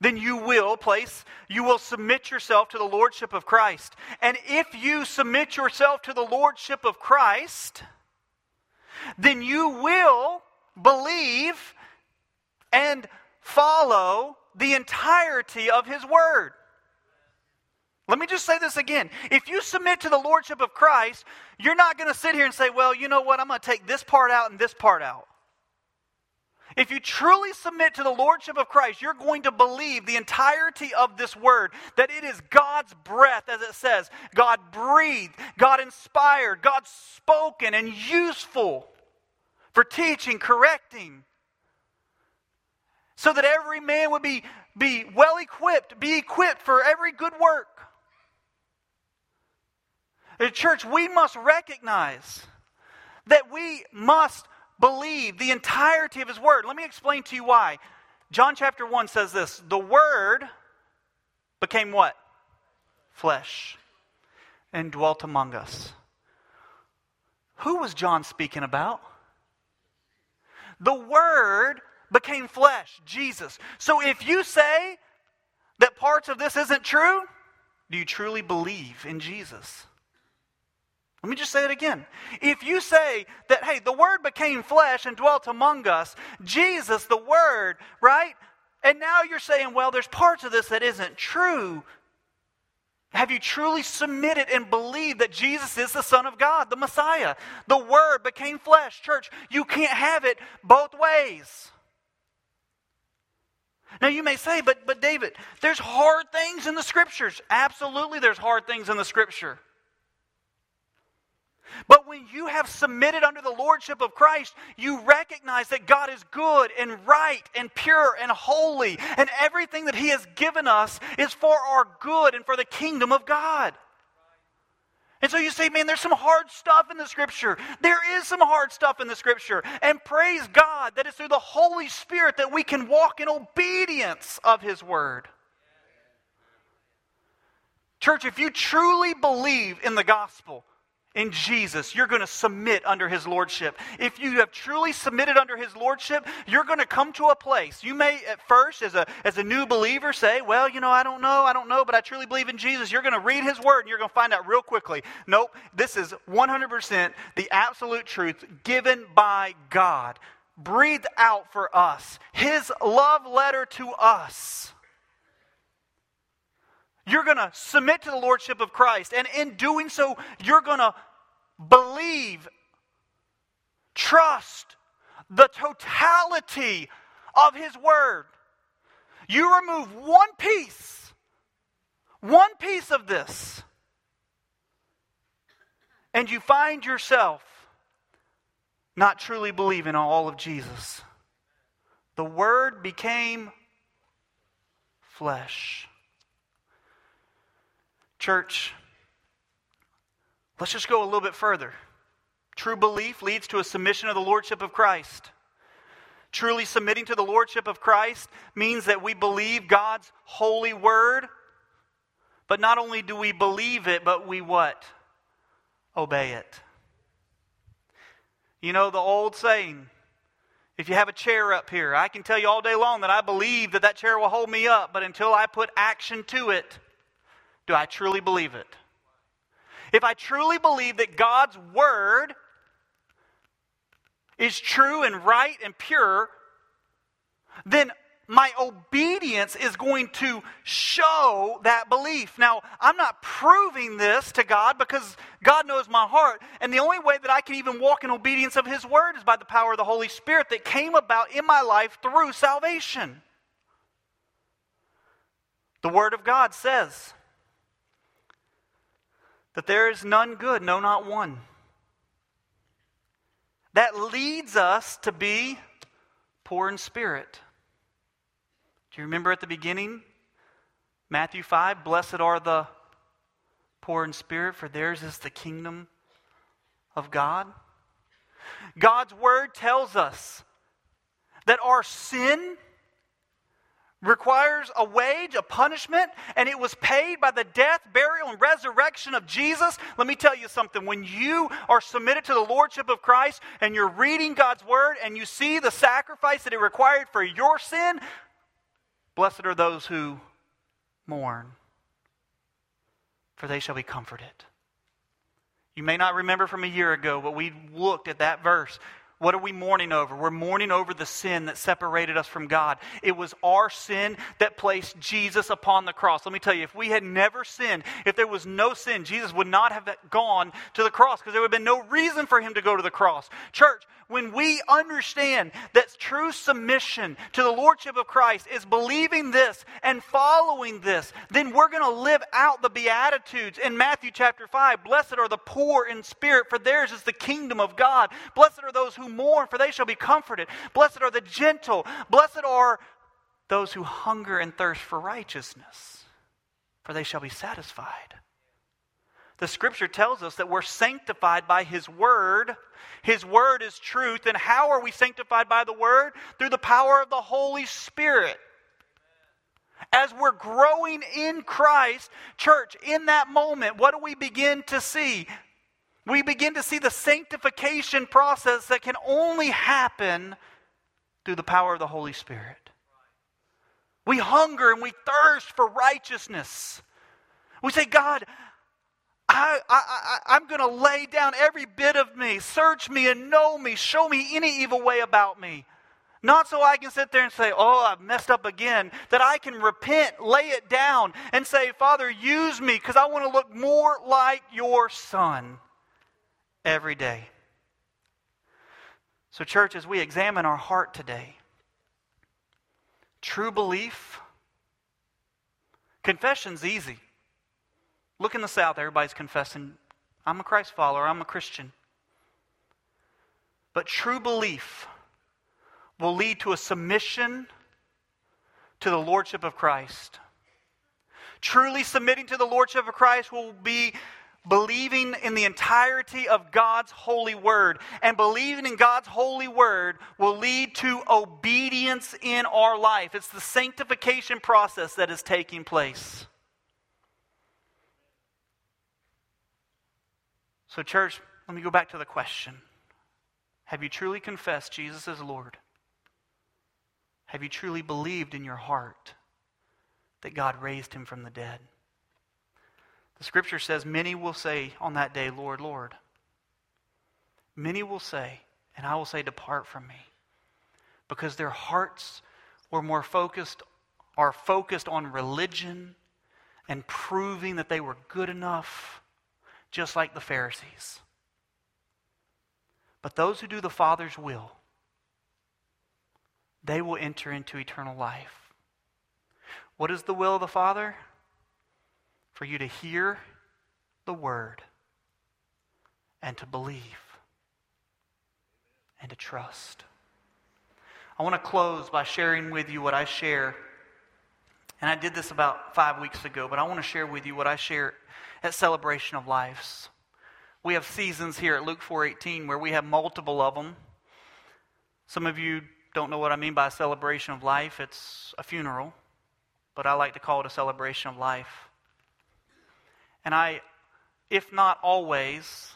then you will place, you will submit yourself to the Lordship of Christ. And if you submit yourself to the Lordship of Christ, then you will believe and follow the entirety of His Word. Let me just say this again. If you submit to the Lordship of Christ, you're not going to sit here and say, well, you know what, I'm going to take this part out and this part out. If you truly submit to the Lordship of Christ, you're going to believe the entirety of this word, that it is God's breath, as it says. God breathed, God inspired, God spoken, and useful for teaching, correcting, so that every man would be, be well equipped, be equipped for every good work. The church, we must recognize that we must believe the entirety of his word. Let me explain to you why. John chapter 1 says this The word became what? Flesh and dwelt among us. Who was John speaking about? The word became flesh, Jesus. So if you say that parts of this isn't true, do you truly believe in Jesus? Let me just say it again. If you say that, hey, the Word became flesh and dwelt among us, Jesus, the Word, right? And now you're saying, well, there's parts of this that isn't true. Have you truly submitted and believed that Jesus is the Son of God, the Messiah? The Word became flesh. Church, you can't have it both ways. Now you may say, but, but David, there's hard things in the Scriptures. Absolutely, there's hard things in the Scripture. But when you have submitted under the lordship of Christ, you recognize that God is good and right and pure and holy, and everything that He has given us is for our good and for the kingdom of God. And so you say, man, there's some hard stuff in the scripture. There is some hard stuff in the scripture. And praise God that it's through the Holy Spirit that we can walk in obedience of His word. Church, if you truly believe in the gospel, in Jesus, you're going to submit under his lordship. If you have truly submitted under his lordship, you're going to come to a place. You may at first as a as a new believer say, "Well, you know, I don't know, I don't know, but I truly believe in Jesus." You're going to read his word and you're going to find out real quickly. Nope, this is 100% the absolute truth given by God, breathed out for us. His love letter to us. You're going to submit to the lordship of Christ. And in doing so, you're going to believe, trust the totality of His Word. You remove one piece, one piece of this, and you find yourself not truly believing all of Jesus. The Word became flesh. Church, let's just go a little bit further. True belief leads to a submission of the Lordship of Christ. Truly submitting to the Lordship of Christ means that we believe God's holy word, but not only do we believe it, but we what? Obey it. You know the old saying, if you have a chair up here, I can tell you all day long that I believe that that chair will hold me up, but until I put action to it, do I truly believe it? If I truly believe that God's word is true and right and pure, then my obedience is going to show that belief. Now, I'm not proving this to God because God knows my heart. And the only way that I can even walk in obedience of His word is by the power of the Holy Spirit that came about in my life through salvation. The Word of God says, that there is none good, no, not one. That leads us to be poor in spirit. Do you remember at the beginning? Matthew 5 Blessed are the poor in spirit, for theirs is the kingdom of God. God's word tells us that our sin requires a wage, a punishment, and it was paid by the death, burial, and resurrection of Jesus. Let me tell you something. When you are submitted to the Lordship of Christ and you're reading God's Word and you see the sacrifice that it required for your sin, blessed are those who mourn, for they shall be comforted. You may not remember from a year ago, but we looked at that verse what are we mourning over? We're mourning over the sin that separated us from God. It was our sin that placed Jesus upon the cross. Let me tell you, if we had never sinned, if there was no sin, Jesus would not have gone to the cross because there would have been no reason for him to go to the cross. Church, when we understand that true submission to the Lordship of Christ is believing this and following this, then we're going to live out the Beatitudes in Matthew chapter 5. Blessed are the poor in spirit, for theirs is the kingdom of God. Blessed are those who mourn, for they shall be comforted. Blessed are the gentle. Blessed are those who hunger and thirst for righteousness, for they shall be satisfied. The scripture tells us that we're sanctified by His Word. His Word is truth. And how are we sanctified by the Word? Through the power of the Holy Spirit. As we're growing in Christ, church, in that moment, what do we begin to see? We begin to see the sanctification process that can only happen through the power of the Holy Spirit. We hunger and we thirst for righteousness. We say, God, I, I, I, am going to lay down every bit of me. Search me and know me. Show me any evil way about me. Not so I can sit there and say, Oh, I've messed up again. That I can repent, lay it down, and say, Father, use me because I want to look more like your Son every day. So, church, as we examine our heart today, true belief, confession's easy. Look in the South, everybody's confessing, I'm a Christ follower, I'm a Christian. But true belief will lead to a submission to the Lordship of Christ. Truly submitting to the Lordship of Christ will be believing in the entirety of God's holy word. And believing in God's holy word will lead to obedience in our life. It's the sanctification process that is taking place. So, church, let me go back to the question Have you truly confessed Jesus as Lord? Have you truly believed in your heart that God raised him from the dead? The scripture says, Many will say on that day, Lord, Lord. Many will say, and I will say, Depart from me. Because their hearts were more focused, are focused on religion and proving that they were good enough, just like the Pharisees. But those who do the Father's will, they will enter into eternal life. What is the will of the Father? For you to hear the word and to believe and to trust. I want to close by sharing with you what I share. And I did this about five weeks ago, but I want to share with you what I share at Celebration of Lives. We have seasons here at Luke 4:18 where we have multiple of them. Some of you don't know what I mean by a celebration of life. It's a funeral, but I like to call it a celebration of life. And I, if not always,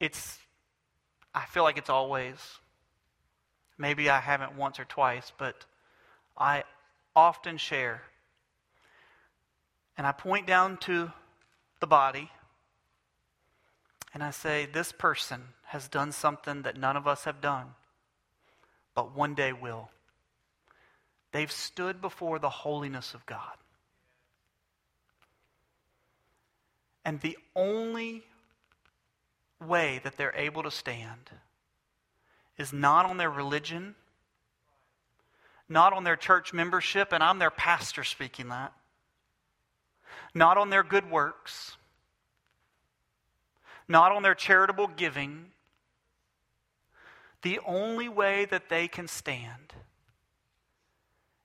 it's, I feel like it's always. Maybe I haven't once or twice, but I often share. And I point down to the body and I say, This person has done something that none of us have done, but one day will. They've stood before the holiness of God. And the only way that they're able to stand is not on their religion, not on their church membership, and I'm their pastor speaking that, not on their good works, not on their charitable giving. The only way that they can stand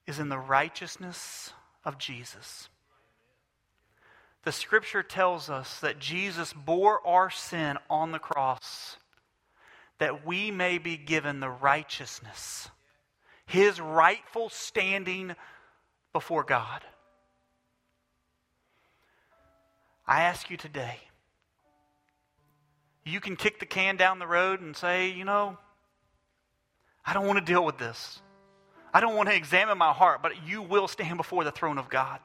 is in the righteousness of Jesus. The scripture tells us that Jesus bore our sin on the cross that we may be given the righteousness, his rightful standing before God. I ask you today, you can kick the can down the road and say, you know, I don't want to deal with this. I don't want to examine my heart, but you will stand before the throne of God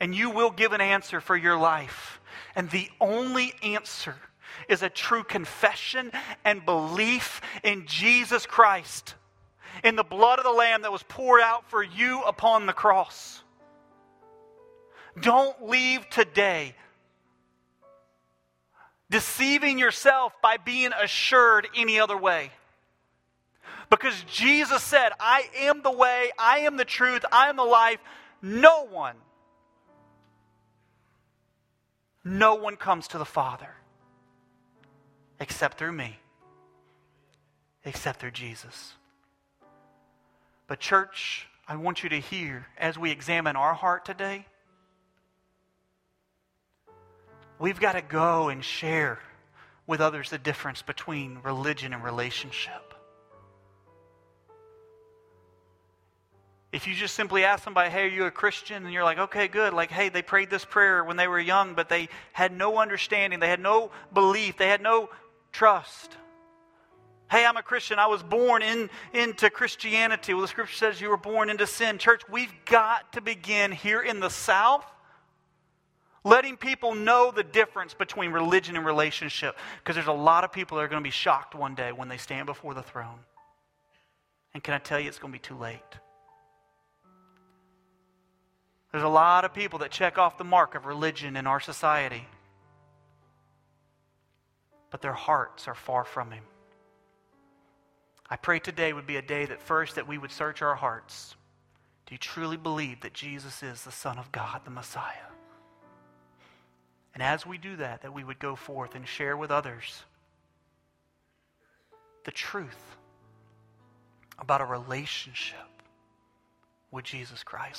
and you will give an answer for your life. And the only answer is a true confession and belief in Jesus Christ, in the blood of the Lamb that was poured out for you upon the cross. Don't leave today deceiving yourself by being assured any other way. Because Jesus said, I am the way, I am the truth, I am the life. No one no one comes to the Father except through me, except through Jesus. But, church, I want you to hear as we examine our heart today, we've got to go and share with others the difference between religion and relationship. If you just simply ask somebody, hey, are you a Christian? And you're like, okay, good. Like, hey, they prayed this prayer when they were young, but they had no understanding. They had no belief. They had no trust. Hey, I'm a Christian. I was born in, into Christianity. Well, the scripture says you were born into sin. Church, we've got to begin here in the South letting people know the difference between religion and relationship. Because there's a lot of people that are going to be shocked one day when they stand before the throne. And can I tell you, it's going to be too late. There's a lot of people that check off the mark of religion in our society, but their hearts are far from Him. I pray today would be a day that first that we would search our hearts. Do you truly believe that Jesus is the Son of God, the Messiah? And as we do that, that we would go forth and share with others the truth about a relationship with Jesus Christ.